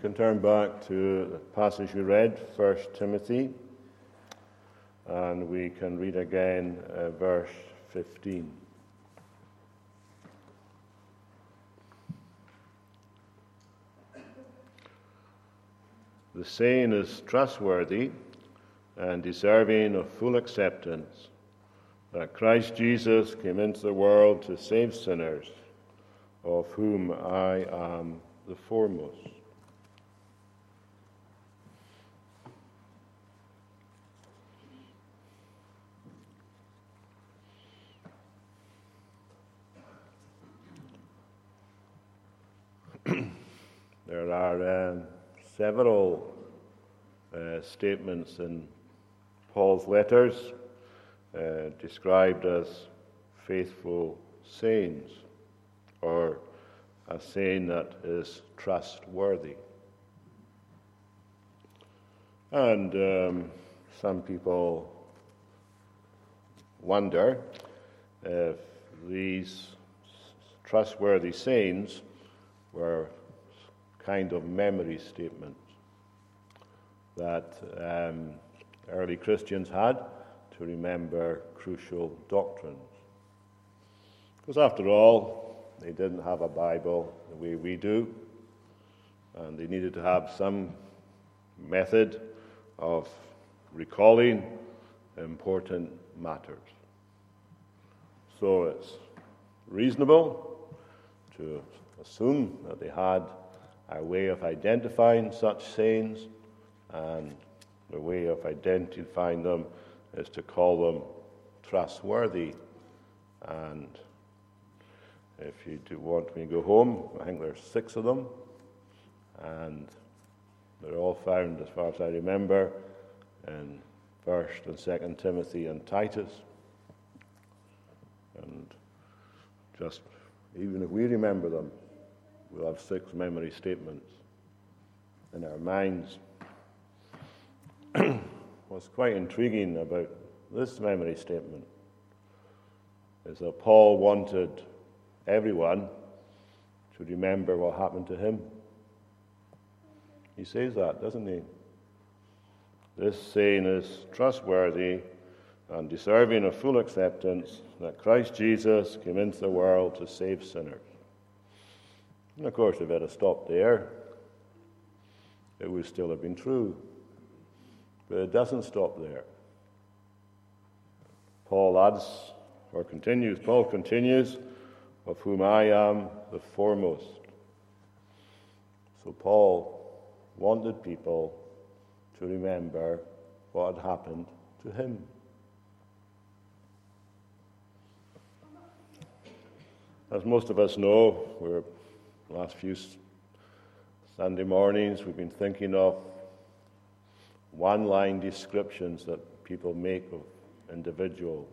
can turn back to the passage we read, 1 Timothy, and we can read again uh, verse 15. The saying is trustworthy and deserving of full acceptance that Christ Jesus came into the world to save sinners, of whom I am the foremost. there are um, several uh, statements in Paul's letters uh, described as faithful sayings or a saying that is trustworthy. And um, some people wonder if these trustworthy sayings were kind of memory statement that um, early Christians had to remember crucial doctrines. Because after all, they didn't have a Bible the way we do, and they needed to have some method of recalling important matters. So it's reasonable to assume that they had a way of identifying such sayings, and the way of identifying them is to call them trustworthy. And if you do want me to go home, I think there's six of them, and they're all found, as far as I remember, in First and Second Timothy and Titus. And just even if we remember them, we'll have six memory statements in our minds. What's quite intriguing about this memory statement is that Paul wanted everyone to remember what happened to him. He says that, doesn't he? This saying is trustworthy and deserving of full acceptance that Christ Jesus came into the world to save sinners. And of course, if it had stopped there, it would still have been true. But it doesn't stop there. Paul adds, or continues, Paul continues, of whom I am the foremost. So Paul wanted people to remember what had happened to him. As most of us know, we're last few Sunday mornings we've been thinking of one line descriptions that people make of individuals.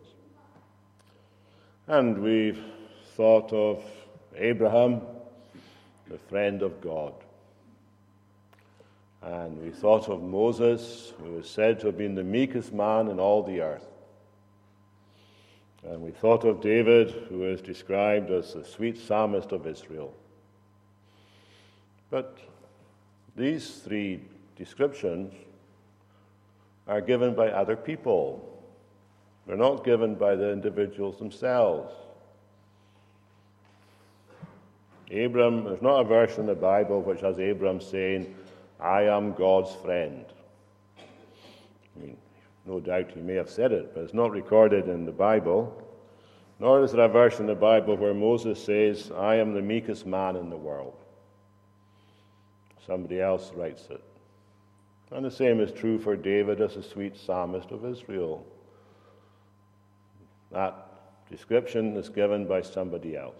And we've thought of Abraham, the friend of God. And we thought of Moses, who is said to have been the meekest man in all the earth. And we thought of David, who is described as the sweet psalmist of Israel. But these three descriptions are given by other people. They're not given by the individuals themselves. Abram, there's not a verse in the Bible which has Abram saying, I am God's friend. I mean, no doubt he may have said it, but it's not recorded in the Bible. Nor is there a verse in the Bible where Moses says, I am the meekest man in the world. Somebody else writes it. And the same is true for David as a sweet psalmist of Israel. That description is given by somebody else.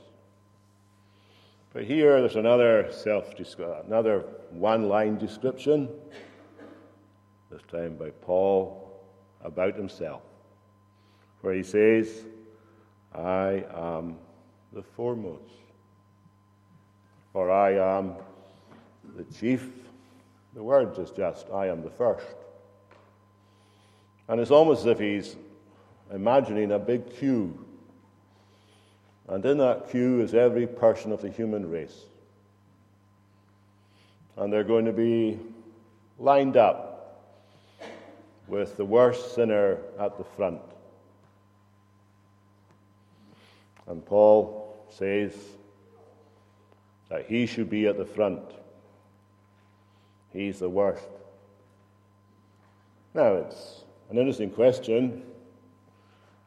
But here there's another self another one-line description, this time by Paul about himself, where he says, I am the foremost, or I am the chief. The word is just, I am the first. And it's almost as if he's imagining a big queue. And in that queue is every person of the human race. and they're going to be lined up with the worst sinner at the front. And Paul says that he should be at the front. He's the worst. Now, it's an interesting question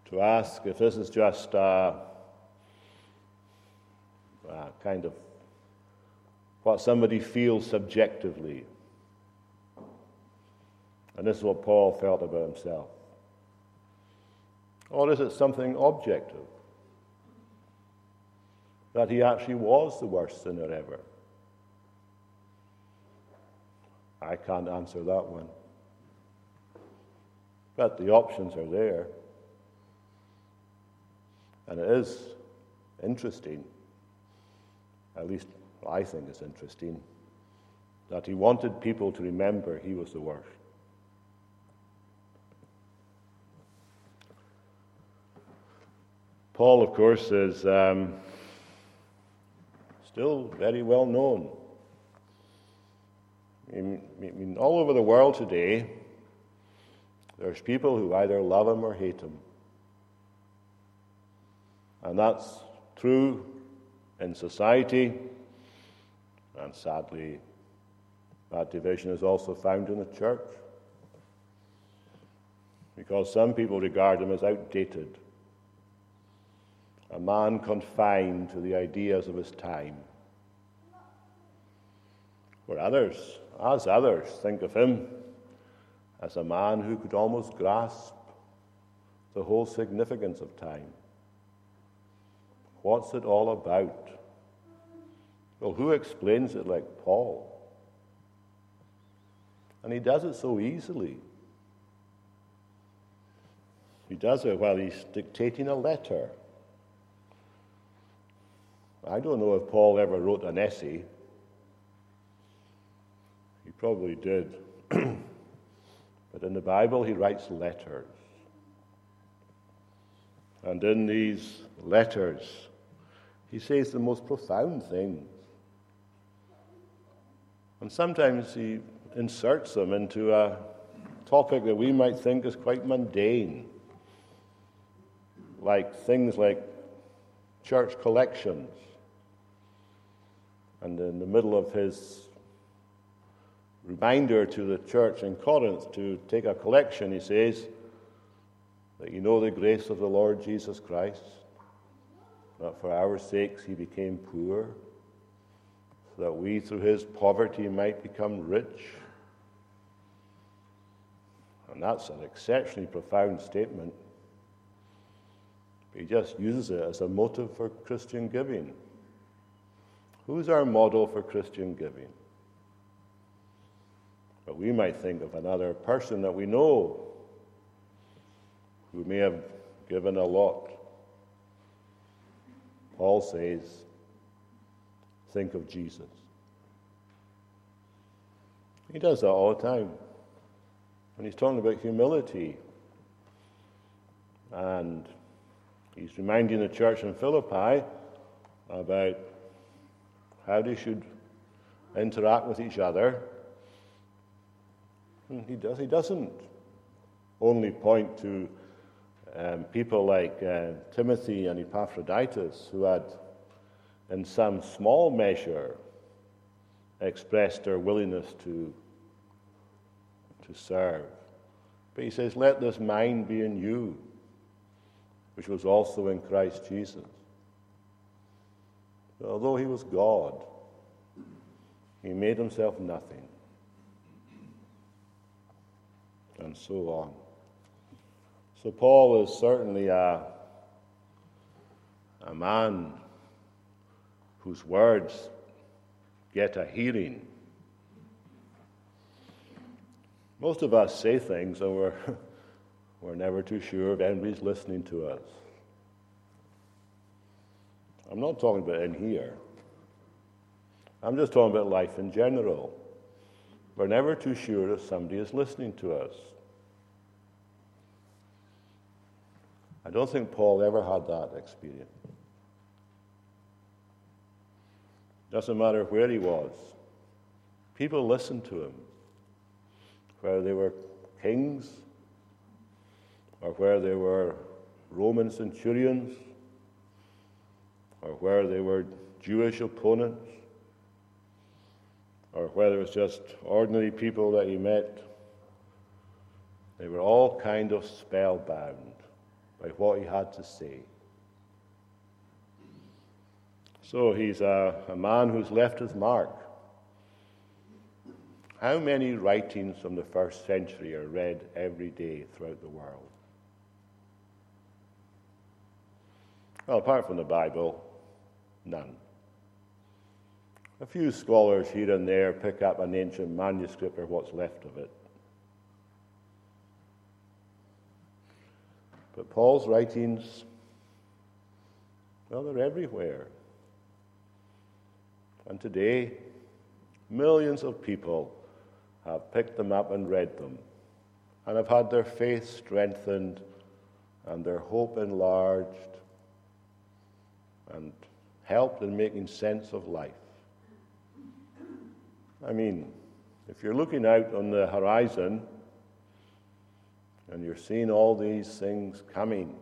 to ask if this is just a, a kind of what somebody feels subjectively. And this is what Paul felt about himself. Or is it something objective? That he actually was the worst sinner ever? I can't answer that one. But the options are there. And it is interesting, at least I think it's interesting, that he wanted people to remember he was the worst. Paul, of course, is um, still very well known. I mean, all over the world today, there's people who either love him or hate him. And that's true in society, and sadly, that division is also found in the church. Because some people regard him as outdated, a man confined to the ideas of his time. Where others, as others, think of him as a man who could almost grasp the whole significance of time. What's it all about? Well, who explains it like Paul? And he does it so easily. He does it while he's dictating a letter. I don't know if Paul ever wrote an essay. Probably did. but in the Bible, he writes letters. And in these letters, he says the most profound things. And sometimes he inserts them into a topic that we might think is quite mundane, like things like church collections. And in the middle of his reminder to the church in Corinth to take a collection, he says that you know the grace of the Lord Jesus Christ that for our sakes he became poor, so that we through his poverty might become rich. And that's an exceptionally profound statement. He just uses it as a motive for Christian giving. Who's our model for Christian giving? But we might think of another person that we know who may have given a lot Paul says, think of Jesus. He does that all the time. When he's talking about humility, and he's reminding the church in Philippi about how they should interact with each other. And he, does, he doesn't only point to um, people like uh, Timothy and Epaphroditus, who had, in some small measure, expressed their willingness to, to serve. But he says, Let this mind be in you, which was also in Christ Jesus. although he was God, he made himself nothing. And so on. So Paul is certainly a, a man whose words get a hearing. Most of us say things and we're, we're never too sure if anybody's listening to us. I'm not talking about in here. I'm just talking about life in general. We're never too sure if somebody is listening to us. I don't think Paul ever had that experience. Doesn't matter where he was, People listened to him, whether they were kings or where they were Roman centurions or where they were Jewish opponents or whether it was just ordinary people that he met. They were all kind of spellbound by what he had to say. So he's a, a man who's left his mark. How many writings from the first century are read every day throughout the world? Well, apart from the Bible, none. A few scholars here and there pick up an ancient manuscript or what's left of it. But Paul's writings, well, they're everywhere. And today, millions of people have picked them up and read them and have had their faith strengthened and their hope enlarged and helped in making sense of life. I mean, if you're looking out on the horizon and you're seeing all these things coming,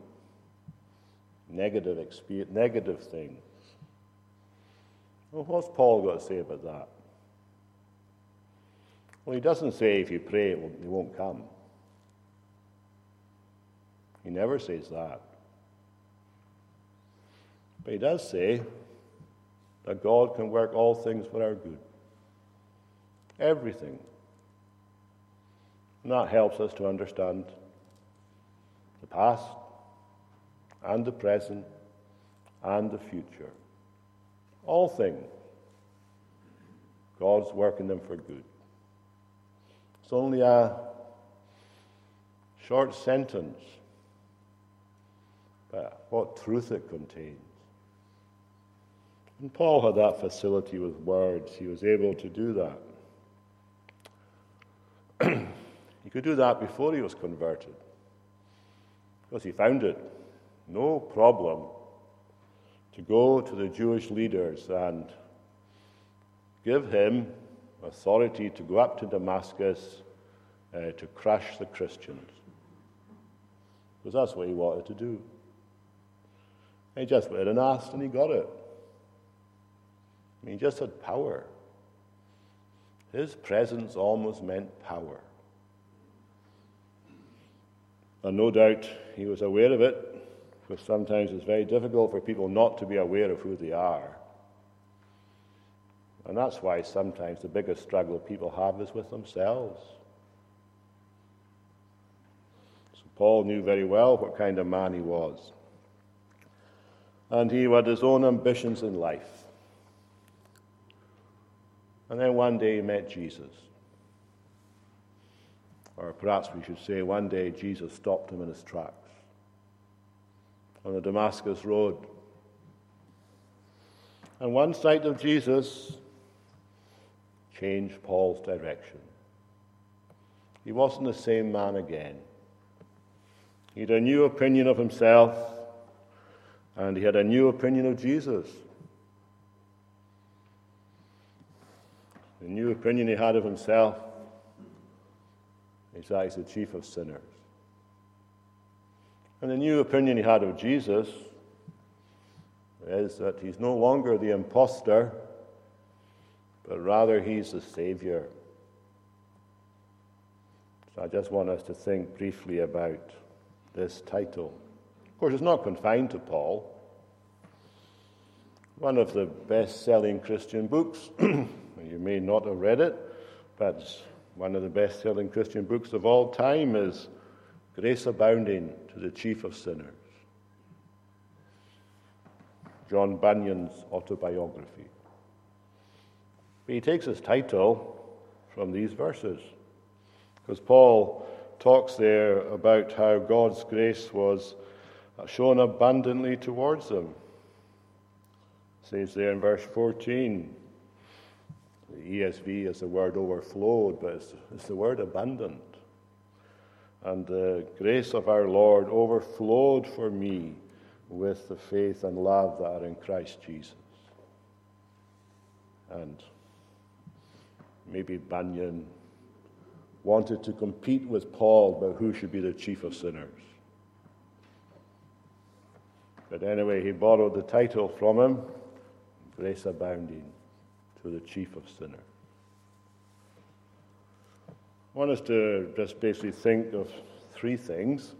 negative, negative things, well, what's Paul got to say about that? Well, he doesn't say if you pray, it won't come. He never says that. But he does say that God can work all things for our good. Everything. And that helps us to understand the past and the present and the future. All things. God's working them for good. It's only a short sentence, but what truth it contains. And Paul had that facility with words. He was able to do that. He could do that before he was converted. Because he found it no problem to go to the Jewish leaders and give him authority to go up to Damascus uh, to crush the Christians. Because that's what he wanted to do. he just went and asked, and he got it. I mean, he just had power. His presence almost meant power. And no doubt he was aware of it, because sometimes it's very difficult for people not to be aware of who they are. And that's why sometimes the biggest struggle people have is with themselves. So Paul knew very well what kind of man he was. And he had his own ambitions in life. And then one day he met Jesus. Or perhaps we should say one day Jesus stopped him in his tracks on the Damascus Road. And one sight of Jesus changed Paul's direction. He wasn't the same man again. He had a new opinion of himself, and he had a new opinion of Jesus. The new opinion he had of himself he's the chief of sinners. And the new opinion he had of Jesus is that he's no longer the impostor, but rather he's the Savior. So I just want us to think briefly about this title. Of course, it's not confined to Paul. One of the best selling Christian books, you may not have read it, but one of the best selling Christian books of all time is Grace Abounding to the Chief of Sinners. John Bunyan's autobiography. But he takes his title from these verses, because Paul talks there about how God's grace was shown abundantly towards them. Says there in verse 14, the ESV is the word overflowed, but it's, it's the word abundant. And the grace of our Lord overflowed for me with the faith and love that are in Christ Jesus. And maybe Bunyan, wanted to compete with Paul about who should be the chief of sinners. But anyway, he borrowed the title from him, Grace Abounding, to the chief of sinners. I want us to just basically think of three things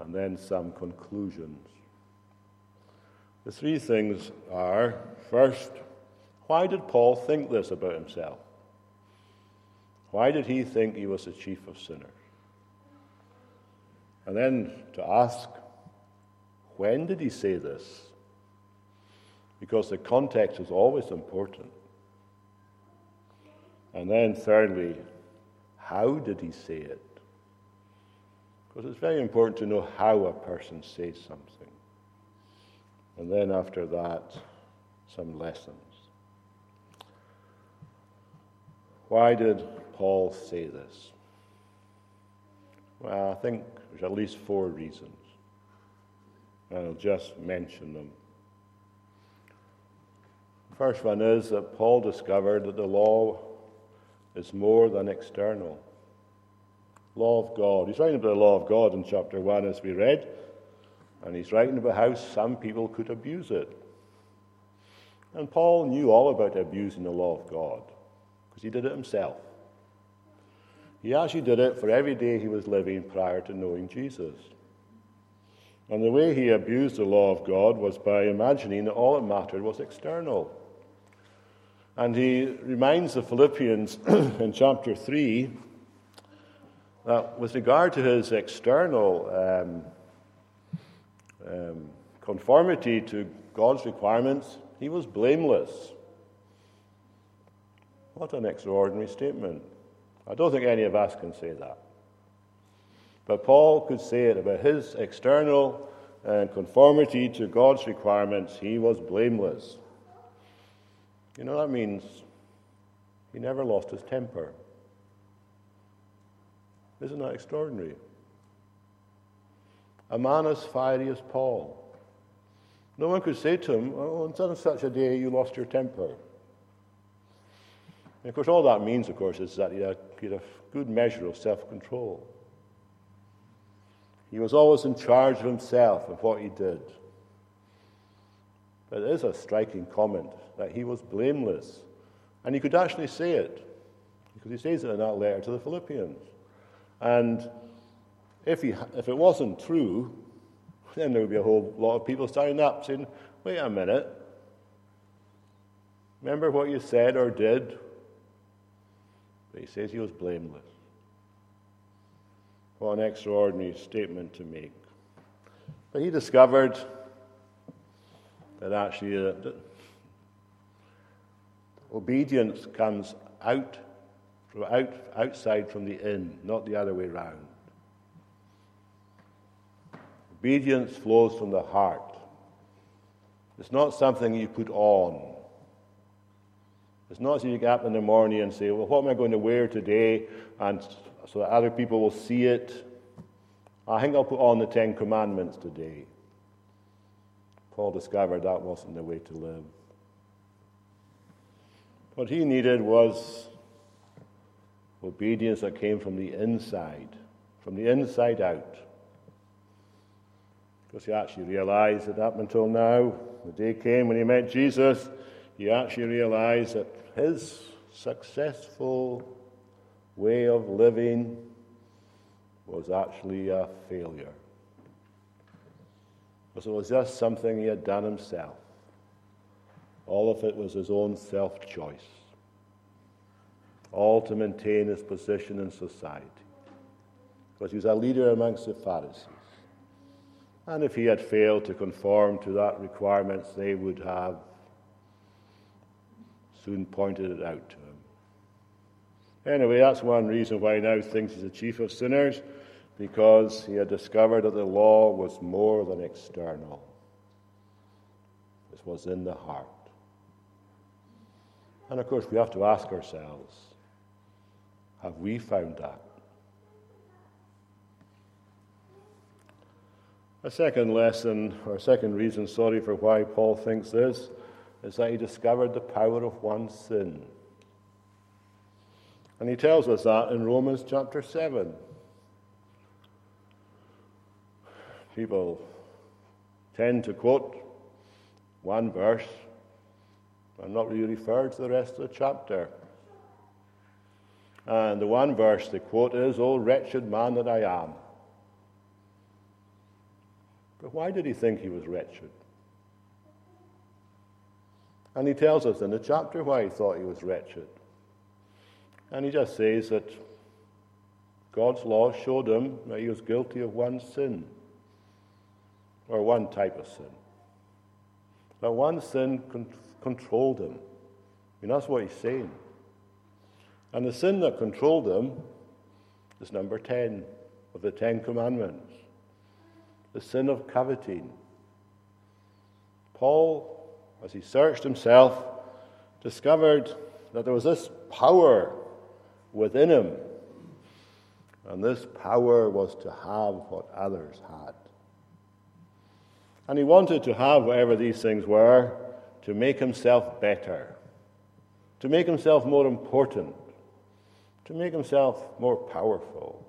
and then some conclusions. The three things are first, why did Paul think this about himself? Why did he think he was the chief of sinners? And then to ask, when did he say this? Because the context is always important. And then, thirdly, how did he say it? Because it's very important to know how a person says something. And then, after that, some lessons. Why did Paul say this? Well, I think there's at least four reasons. And I'll just mention them. First one is that Paul discovered that the law is more than external. Law of God. He's writing about the law of God in chapter 1, as we read, and he's writing about how some people could abuse it. And Paul knew all about abusing the law of God because he did it himself. He actually did it for every day he was living prior to knowing Jesus. And the way he abused the law of God was by imagining that all that mattered was external. And he reminds the Philippians in chapter 3 that with regard to his external um, um, conformity to God's requirements, he was blameless. What an extraordinary statement. I don't think any of us can say that. But Paul could say it about his external and conformity to God's requirements. He was blameless. You know, that means he never lost his temper. Isn't that extraordinary? A man as fiery as Paul. No one could say to him, Oh, on such a day you lost your temper. And of course, all that means, of course, is that he had, he had a good measure of self control. He was always in charge of himself and what he did. But it is a striking comment that he was blameless. And he could actually say it, because he says it in that letter to the Philippians. And if, he, if it wasn't true, then there would be a whole lot of people standing up saying, wait a minute. Remember what you said or did? But he says he was blameless. What an extraordinary statement to make. But he discovered that actually uh, obedience comes out, from out outside from the in, not the other way round. Obedience flows from the heart. It's not something you put on. It's not so you get up in the morning and say, Well, what am I going to wear today? And so that other people will see it. I think I'll put on the Ten Commandments today. Paul discovered that wasn't the way to live. What he needed was obedience that came from the inside, from the inside out. Because he actually realized that up until now, the day came when he met Jesus, he actually realized that his successful way of living was actually a failure because it was just something he had done himself. All of it was his own self choice, all to maintain his position in society, because he was a leader amongst the Pharisees. And if he had failed to conform to that requirements, they would have soon pointed it out to him. Anyway, that's one reason why now thinks he's the chief of sinners because he had discovered that the law was more than external, it was in the heart. And of course, we have to ask ourselves have we found that? A second lesson, or second reason, sorry, for why Paul thinks this, is that he discovered the power of one sin. And he tells us that in Romans chapter 7. People tend to quote one verse and not really refer to the rest of the chapter. And the one verse they quote is, O wretched man that I am. But why did he think he was wretched? And he tells us in the chapter why he thought he was wretched. And he just says that God's law showed him that he was guilty of one sin, or one type of sin. That one sin con- controlled him. I mean, that's what he's saying. And the sin that controlled him is number 10 of the Ten Commandments the sin of coveting. Paul, as he searched himself, discovered that there was this power within him. And this power was to have what others had. And he wanted to have whatever these things were to make himself better, to make himself more important, to make himself more powerful.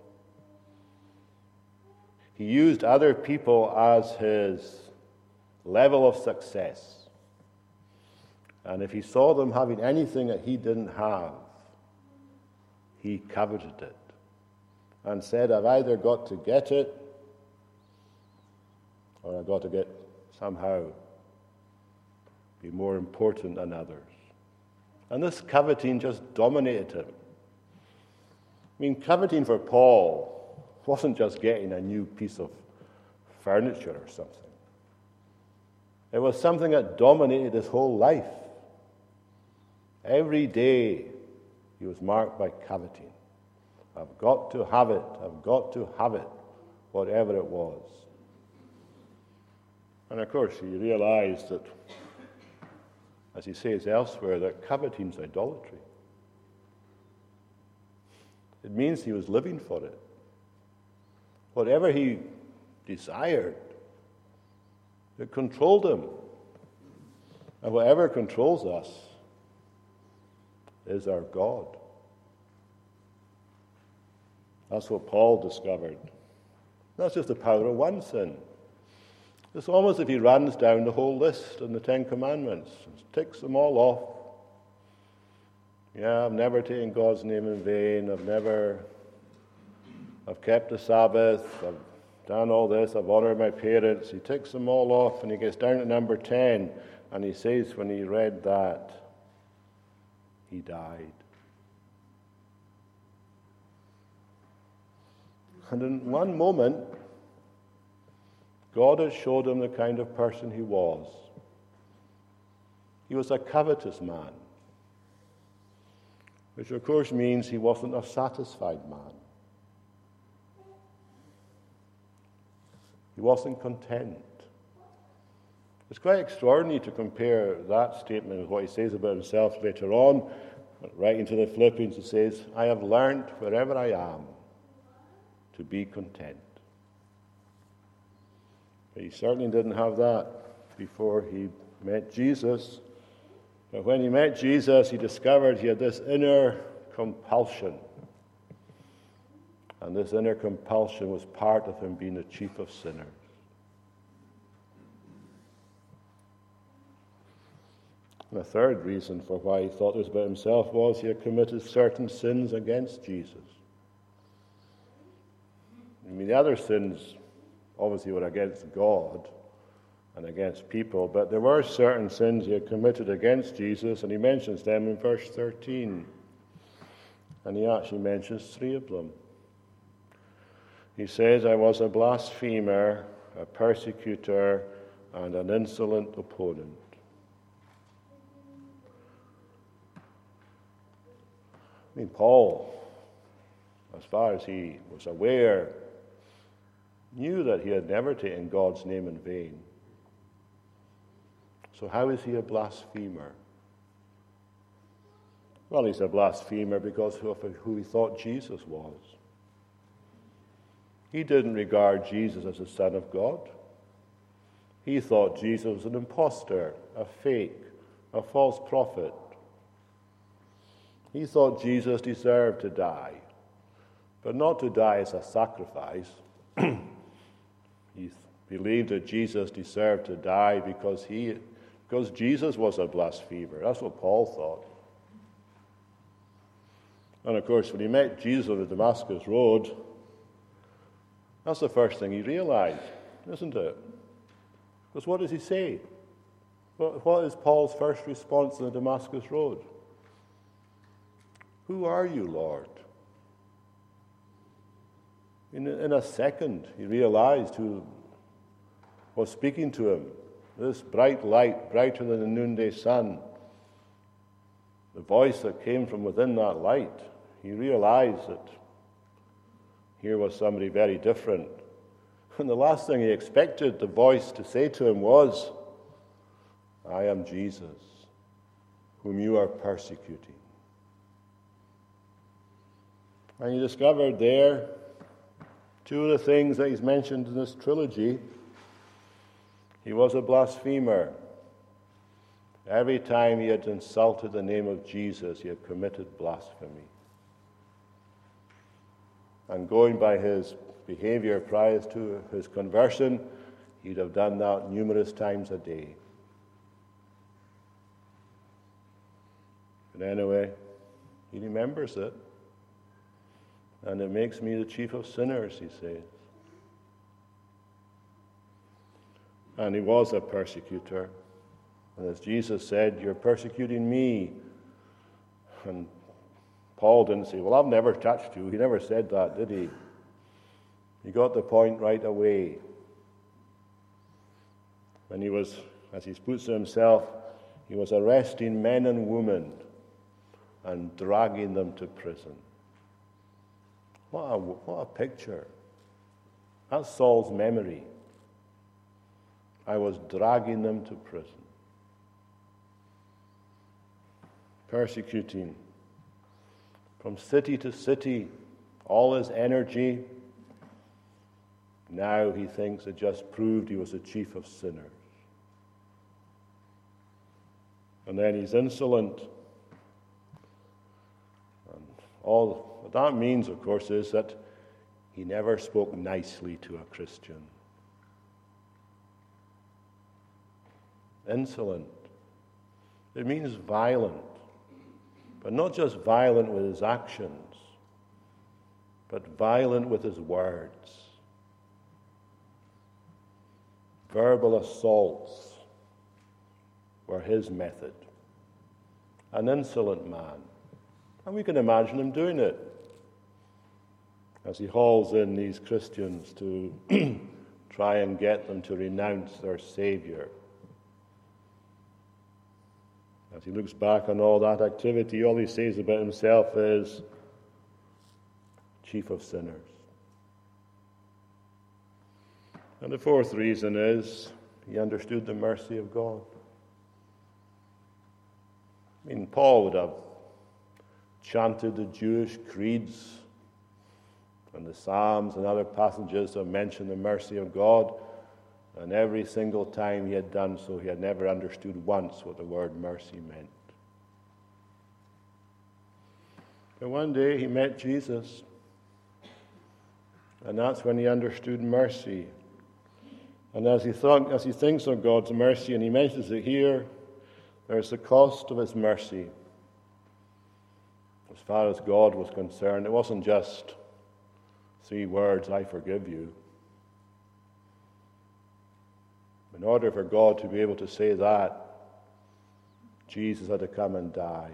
He used other people as his level of success. And if he saw them having anything that he didn't have, he coveted it and said, I've either got to get it or I've got to get somehow be more important than others. And this coveting just dominated him. I mean, coveting for Paul wasn't just getting a new piece of furniture or something, it was something that dominated his whole life. Every day he was marked by coveting. I've got to have it. I've got to have it, whatever it was. And of course, he realized that, as he says elsewhere, that coveting's idolatry. It means he was living for it. Whatever he desired, it controlled him. And whatever controls us is our God. That's what Paul discovered. That's just the power of one sin. It's almost as if he runs down the whole list in the Ten Commandments, ticks them all off. Yeah, I've never taken God's name in vain. I've never, I've kept the Sabbath. I've done all this. I've honored my parents. He ticks them all off and he gets down to number 10 and he says when he read that, he died. And in one moment, God had showed him the kind of person he was. He was a covetous man, which of course means he wasn't a satisfied man. He wasn't content. It's quite extraordinary to compare that statement with what he says about himself later on. Writing to the Philippians, he says, I have learned wherever I am to be content. But he certainly didn't have that before he met Jesus. But when he met Jesus, he discovered he had this inner compulsion. And this inner compulsion was part of him being the chief of sinners. And the third reason for why he thought this about himself was he had committed certain sins against Jesus. I mean, the other sins obviously were against God and against people, but there were certain sins he had committed against Jesus, and he mentions them in verse 13. And he actually mentions three of them. He says, I was a blasphemer, a persecutor, and an insolent opponent. I mean, Paul, as far as he was aware knew that he had never taken God's name in vain. So, how is he a blasphemer? Well, he's a blasphemer because of who he thought Jesus was. He didn't regard Jesus as the Son of God. He thought Jesus was an impostor, a fake, a false prophet. He thought Jesus deserved to die, but not to die as a sacrifice. believed that Jesus deserved to die because, he, because Jesus was a blasphemer. That's what Paul thought. And of course, when he met Jesus on the Damascus Road, that's the first thing he realized, isn't it? Because what does he say? What is Paul's first response on the Damascus Road? Who are you, Lord? In, in a second, he realized who was speaking to him. This bright light, brighter than the noonday sun. The voice that came from within that light. He realized that here was somebody very different. And the last thing he expected the voice to say to him was, I am Jesus, whom you are persecuting. And he discovered there two of the things that he's mentioned in this trilogy. He was a blasphemer. Every time he had insulted the name of Jesus, he had committed blasphemy. And going by his behavior prior to his conversion, he'd have done that numerous times a day. But anyway, he remembers it. And it makes me the chief of sinners, he says. And he was a persecutor. And as Jesus said, You're persecuting me. And Paul didn't say, Well, I've never touched you. He never said that, did he? He got the point right away. When he was, as he puts it himself, he was arresting men and women and dragging them to prison. What a, what a picture. That's Saul's memory. I was dragging them to prison, persecuting from city to city, all his energy. Now he thinks it just proved he was a chief of sinners. And then he's insolent. All what that means, of course, is that he never spoke nicely to a Christian. Insolent. It means violent but not just violent with his actions, but violent with his words. Verbal assaults were his method. An insolent man. And we can imagine him doing it as he hauls in these Christians to try and get them to renounce their Savior. As he looks back on all that activity, all he says about himself is chief of sinners. And the fourth reason is he understood the mercy of God. I mean, Paul would have chanted the Jewish creeds and the Psalms and other passages that mention the mercy of God. And every single time he had done so, he had never understood once what the word mercy meant. But one day he met Jesus, and that's when he understood mercy. And as he, thought, as he thinks of God's mercy, and he mentions it here, there's the cost of his mercy. As far as God was concerned, it wasn't just three words, I forgive you. In order for God to be able to say that, Jesus had to come and die.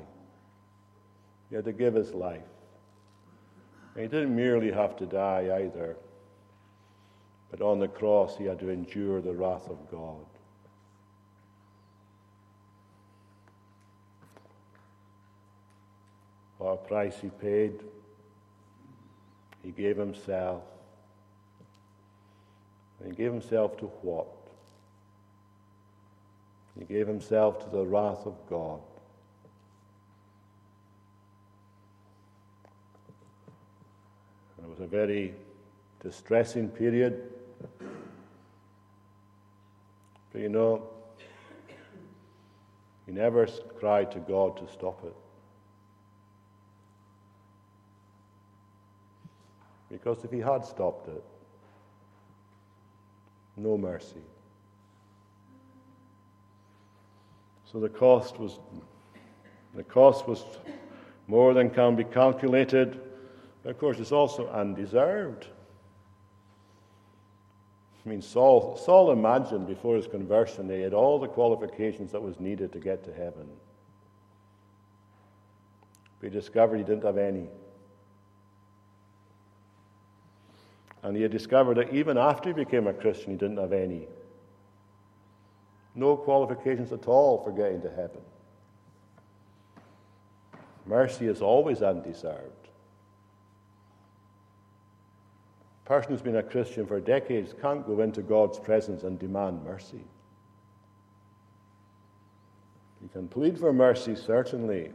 He had to give his life. And he didn't merely have to die either, but on the cross he had to endure the wrath of God. What a price he paid. He gave himself. And he gave himself to what? He gave himself to the wrath of God. And it was a very distressing period. But you know, he never cried to God to stop it. Because if he had stopped it, no mercy. So the cost was the cost was more than can be calculated. Of course, it's also undeserved. I mean, Saul, Saul imagined before his conversion he had all the qualifications that was needed to get to heaven. But he discovered he didn't have any. And he had discovered that even after he became a Christian, he didn't have any. No qualifications at all for getting to heaven. Mercy is always undeserved. A person who's been a Christian for decades can't go into God's presence and demand mercy. You can plead for mercy, certainly,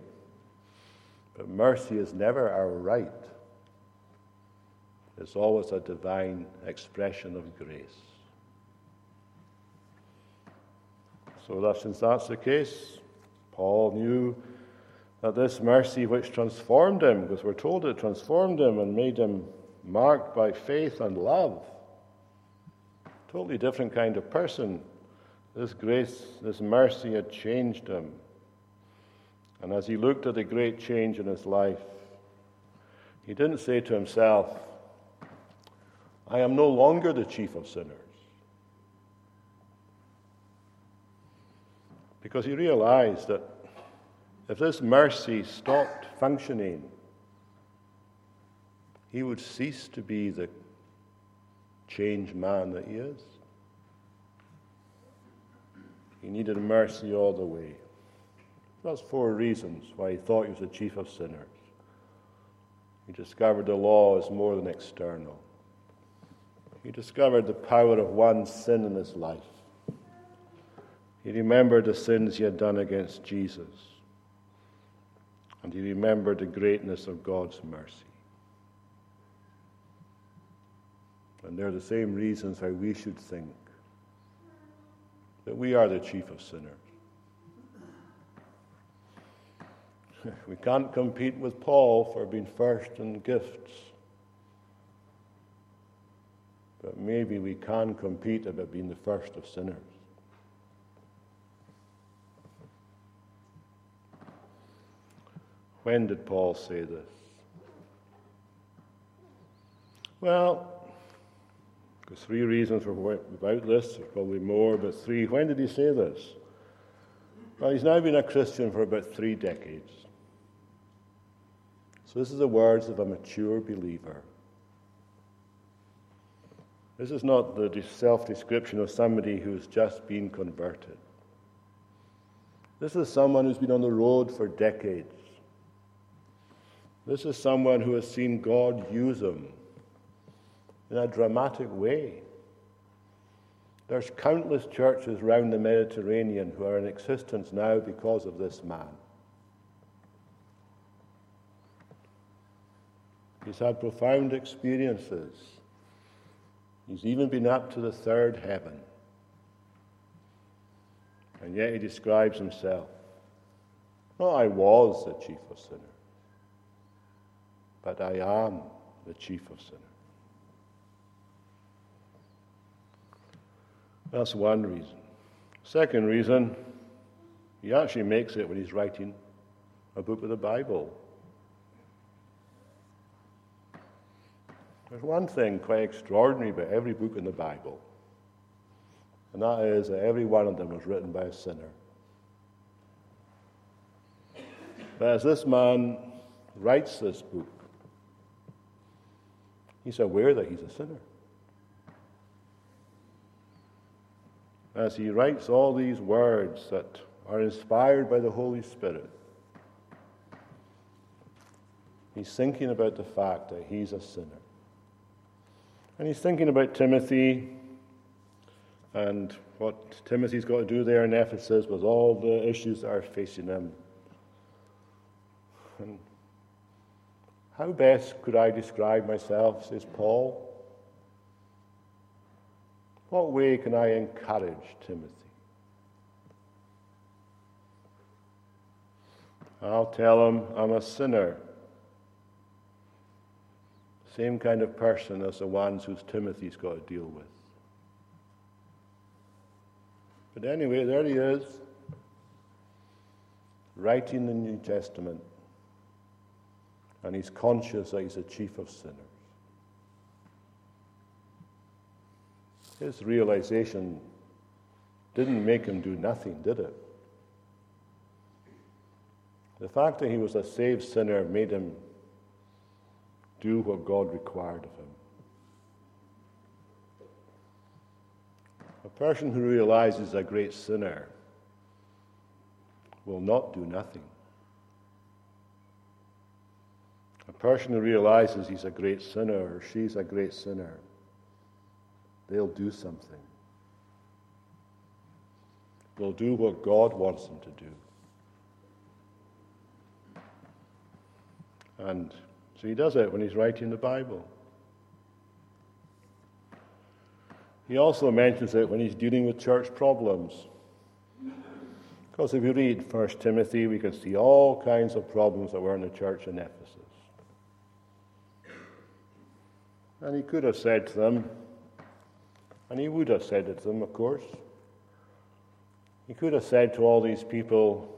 but mercy is never our right. It's always a divine expression of grace. So that since that's the case, Paul knew that this mercy which transformed him, because we're told it transformed him and made him marked by faith and love, totally different kind of person. This grace, this mercy had changed him. And as he looked at the great change in his life, he didn't say to himself, I am no longer the chief of sinners. Because he realized that if this mercy stopped functioning, he would cease to be the changed man that he is. He needed mercy all the way. That's four reasons why he thought he was the chief of sinners. He discovered the law is more than external. He discovered the power of one sin in his life. He remembered the sins he had done against Jesus. And he remembered the greatness of God's mercy. And they're the same reasons why we should think that we are the chief of sinners. we can't compete with Paul for being first in gifts. But maybe we can compete about being the first of sinners. When did Paul say this? Well, there's three reasons for about this, there's probably more, but three. When did he say this? Well, he's now been a Christian for about three decades. So this is the words of a mature believer. This is not the self description of somebody who's just been converted. This is someone who's been on the road for decades. This is someone who has seen God use him in a dramatic way. There's countless churches around the Mediterranean who are in existence now because of this man. He's had profound experiences. He's even been up to the third heaven. And yet he describes himself. Well, I was the chief of sinners, but I am the chief of sinners. That's one reason. Second reason, he actually makes it when he's writing a book of the Bible. There's one thing quite extraordinary about every book in the Bible, and that is that every one of them was written by a sinner. But as this man writes this book, he's aware that he's a sinner. As he writes all these words that are inspired by the Holy Spirit, he's thinking about the fact that he's a sinner. And he's thinking about Timothy and what Timothy's got to do there in Ephesus with all the issues that are facing him. And how best could I describe myself, says Paul? What way can I encourage Timothy? I'll tell him I'm a sinner Same kind of person as the ones whose Timothy's got to deal with. But anyway, there he is, writing the New Testament, and he's conscious that he's a chief of sinners. His realization didn't make him do nothing, did it? The fact that he was a saved sinner made him do what God required of him. A person who realizes a great sinner will not do nothing. A person who realizes he's a great sinner or she's a great sinner, they'll do something. They'll do what God wants them to do. And so he does it when he's writing the Bible. He also mentions it when he's dealing with church problems. Because if you read 1 Timothy, we can see all kinds of problems that were in the church in Ephesus. And he could have said to them, and he would have said it to them, of course, he could have said to all these people,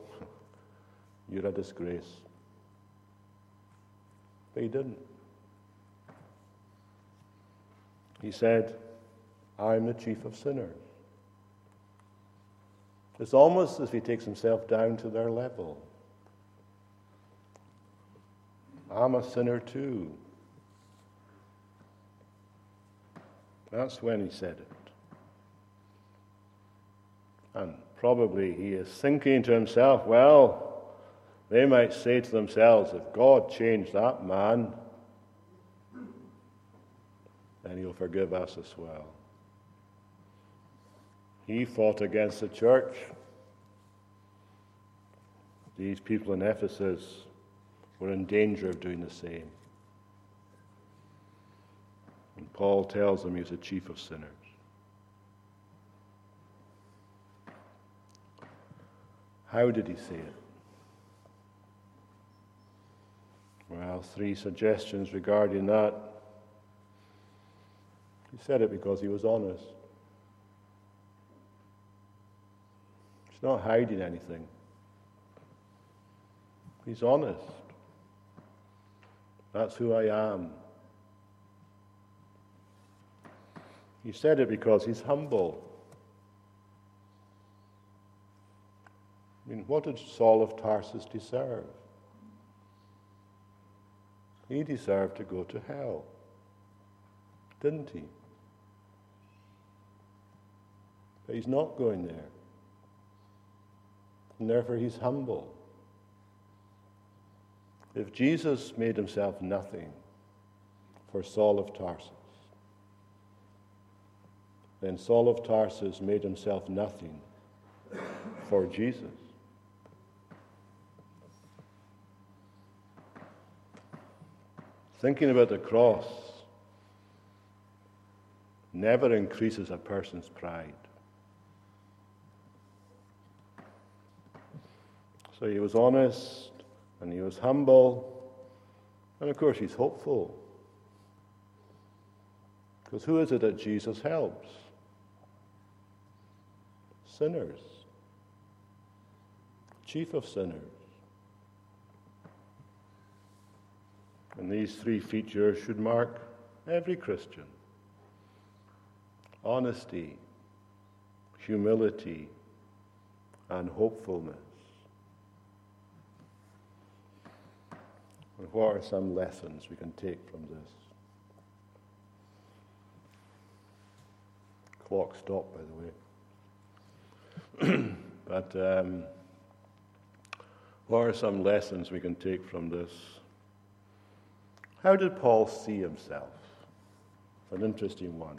You're a disgrace. But he didn't. He said, I'm the chief of sinners. It's almost as if he takes himself down to their level. I'm a sinner too. That's when he said it. And probably he is thinking to himself, well, they might say to themselves, if God changed that man, then he'll forgive us as well. He fought against the church. These people in Ephesus were in danger of doing the same. And Paul tells them he's the chief of sinners. How did he say it? Well, three suggestions regarding that. He said it because he was honest. He's not hiding anything. He's honest. That's who I am. He said it because he's humble. I mean, what did Saul of Tarsus deserve? He deserved to go to hell, didn't he? But he's not going there. And therefore, he's humble. If Jesus made himself nothing for Saul of Tarsus, then Saul of Tarsus made himself nothing for Jesus. Thinking about the cross never increases a person's pride. So he was honest and he was humble, and of course he's hopeful. Because who is it that Jesus helps? Sinners, chief of sinners. And these three features should mark every Christian honesty, humility, and hopefulness. And what are some lessons we can take from this? Clock stopped, by the way. but um, what are some lessons we can take from this? How did Paul see himself? An interesting one.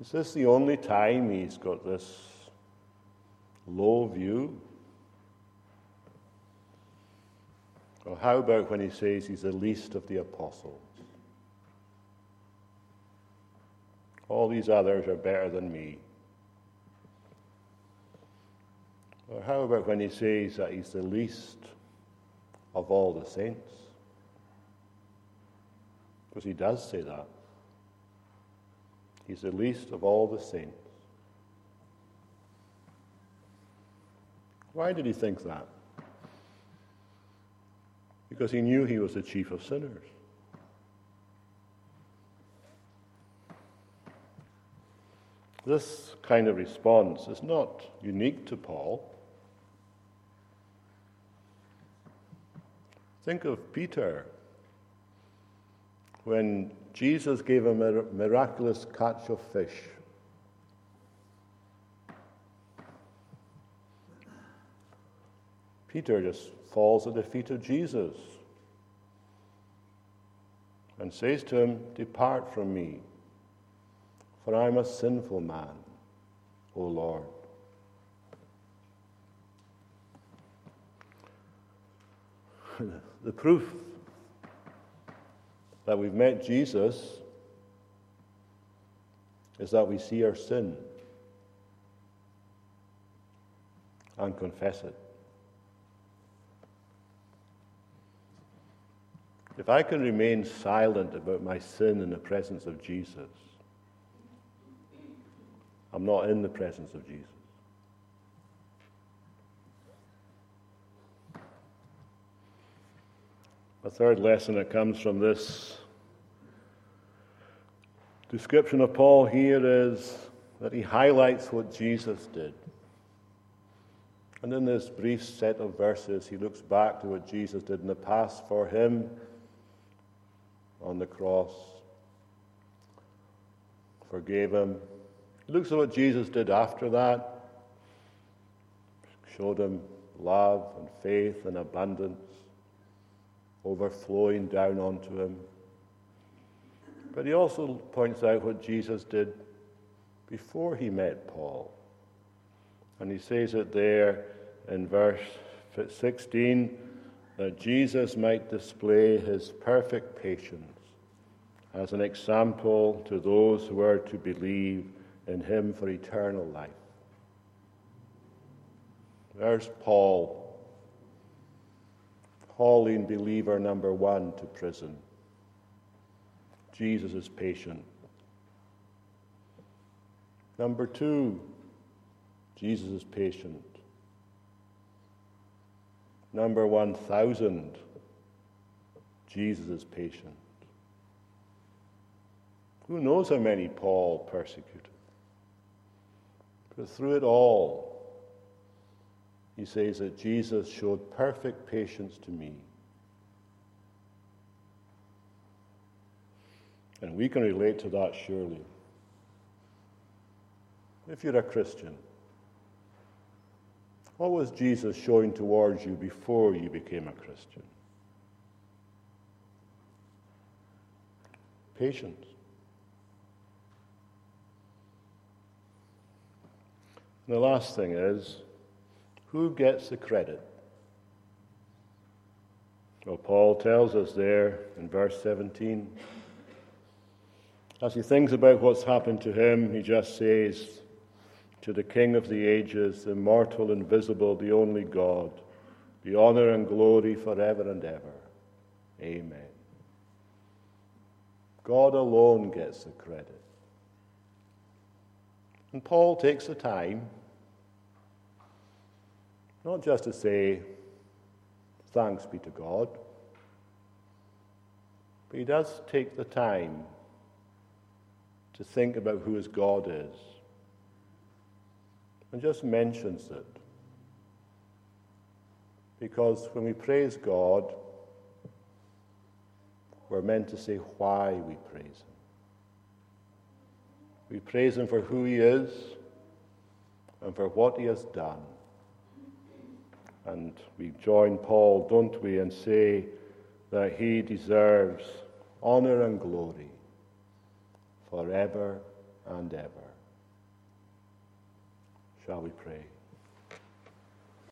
Is this the only time he's got this low view? Or how about when he says he's the least of the apostles? All these others are better than me. Or how about when he says that he's the least of all the saints? Because he does say that. He's the least of all the saints. Why did he think that? Because he knew he was the chief of sinners. This kind of response is not unique to Paul. Think of Peter when Jesus gave a miraculous catch of fish. Peter just falls at the feet of Jesus and says to him, Depart from me, for I am a sinful man, O Lord. the proof that we've met Jesus is that we see our sin and confess it. If I can remain silent about my sin in the presence of Jesus, I'm not in the presence of Jesus. A third lesson that comes from this description of Paul here is that he highlights what Jesus did. And in this brief set of verses, he looks back to what Jesus did in the past for him on the cross, forgave him. He looks at what Jesus did after that, showed him love and faith and abundance overflowing down onto him. But he also points out what Jesus did before he met Paul. And he says it there in verse 16 that Jesus might display his perfect patience as an example to those who are to believe in him for eternal life. There's Paul, hauling believer number one to prison. Jesus is patient. Number two, Jesus is patient. Number 1,000, Jesus is patient. Who knows how many Paul persecuted? But through it all, he says that Jesus showed perfect patience to me. And we can relate to that surely. If you're a Christian, what was Jesus showing towards you before you became a Christian? Patience. And the last thing is who gets the credit? Well, Paul tells us there in verse 17. As he thinks about what's happened to him, he just says, To the King of the ages, the immortal, invisible, the only God, be honor and glory forever and ever. Amen. God alone gets the credit. And Paul takes the time not just to say, thanks be to God, but he does take the time to think about who his God is and just mentions it. Because when we praise God, we're meant to say why we praise Him. We praise Him for who He is and for what He has done. And we join Paul, don't we, and say that he deserves honor and glory forever and ever. Shall we pray?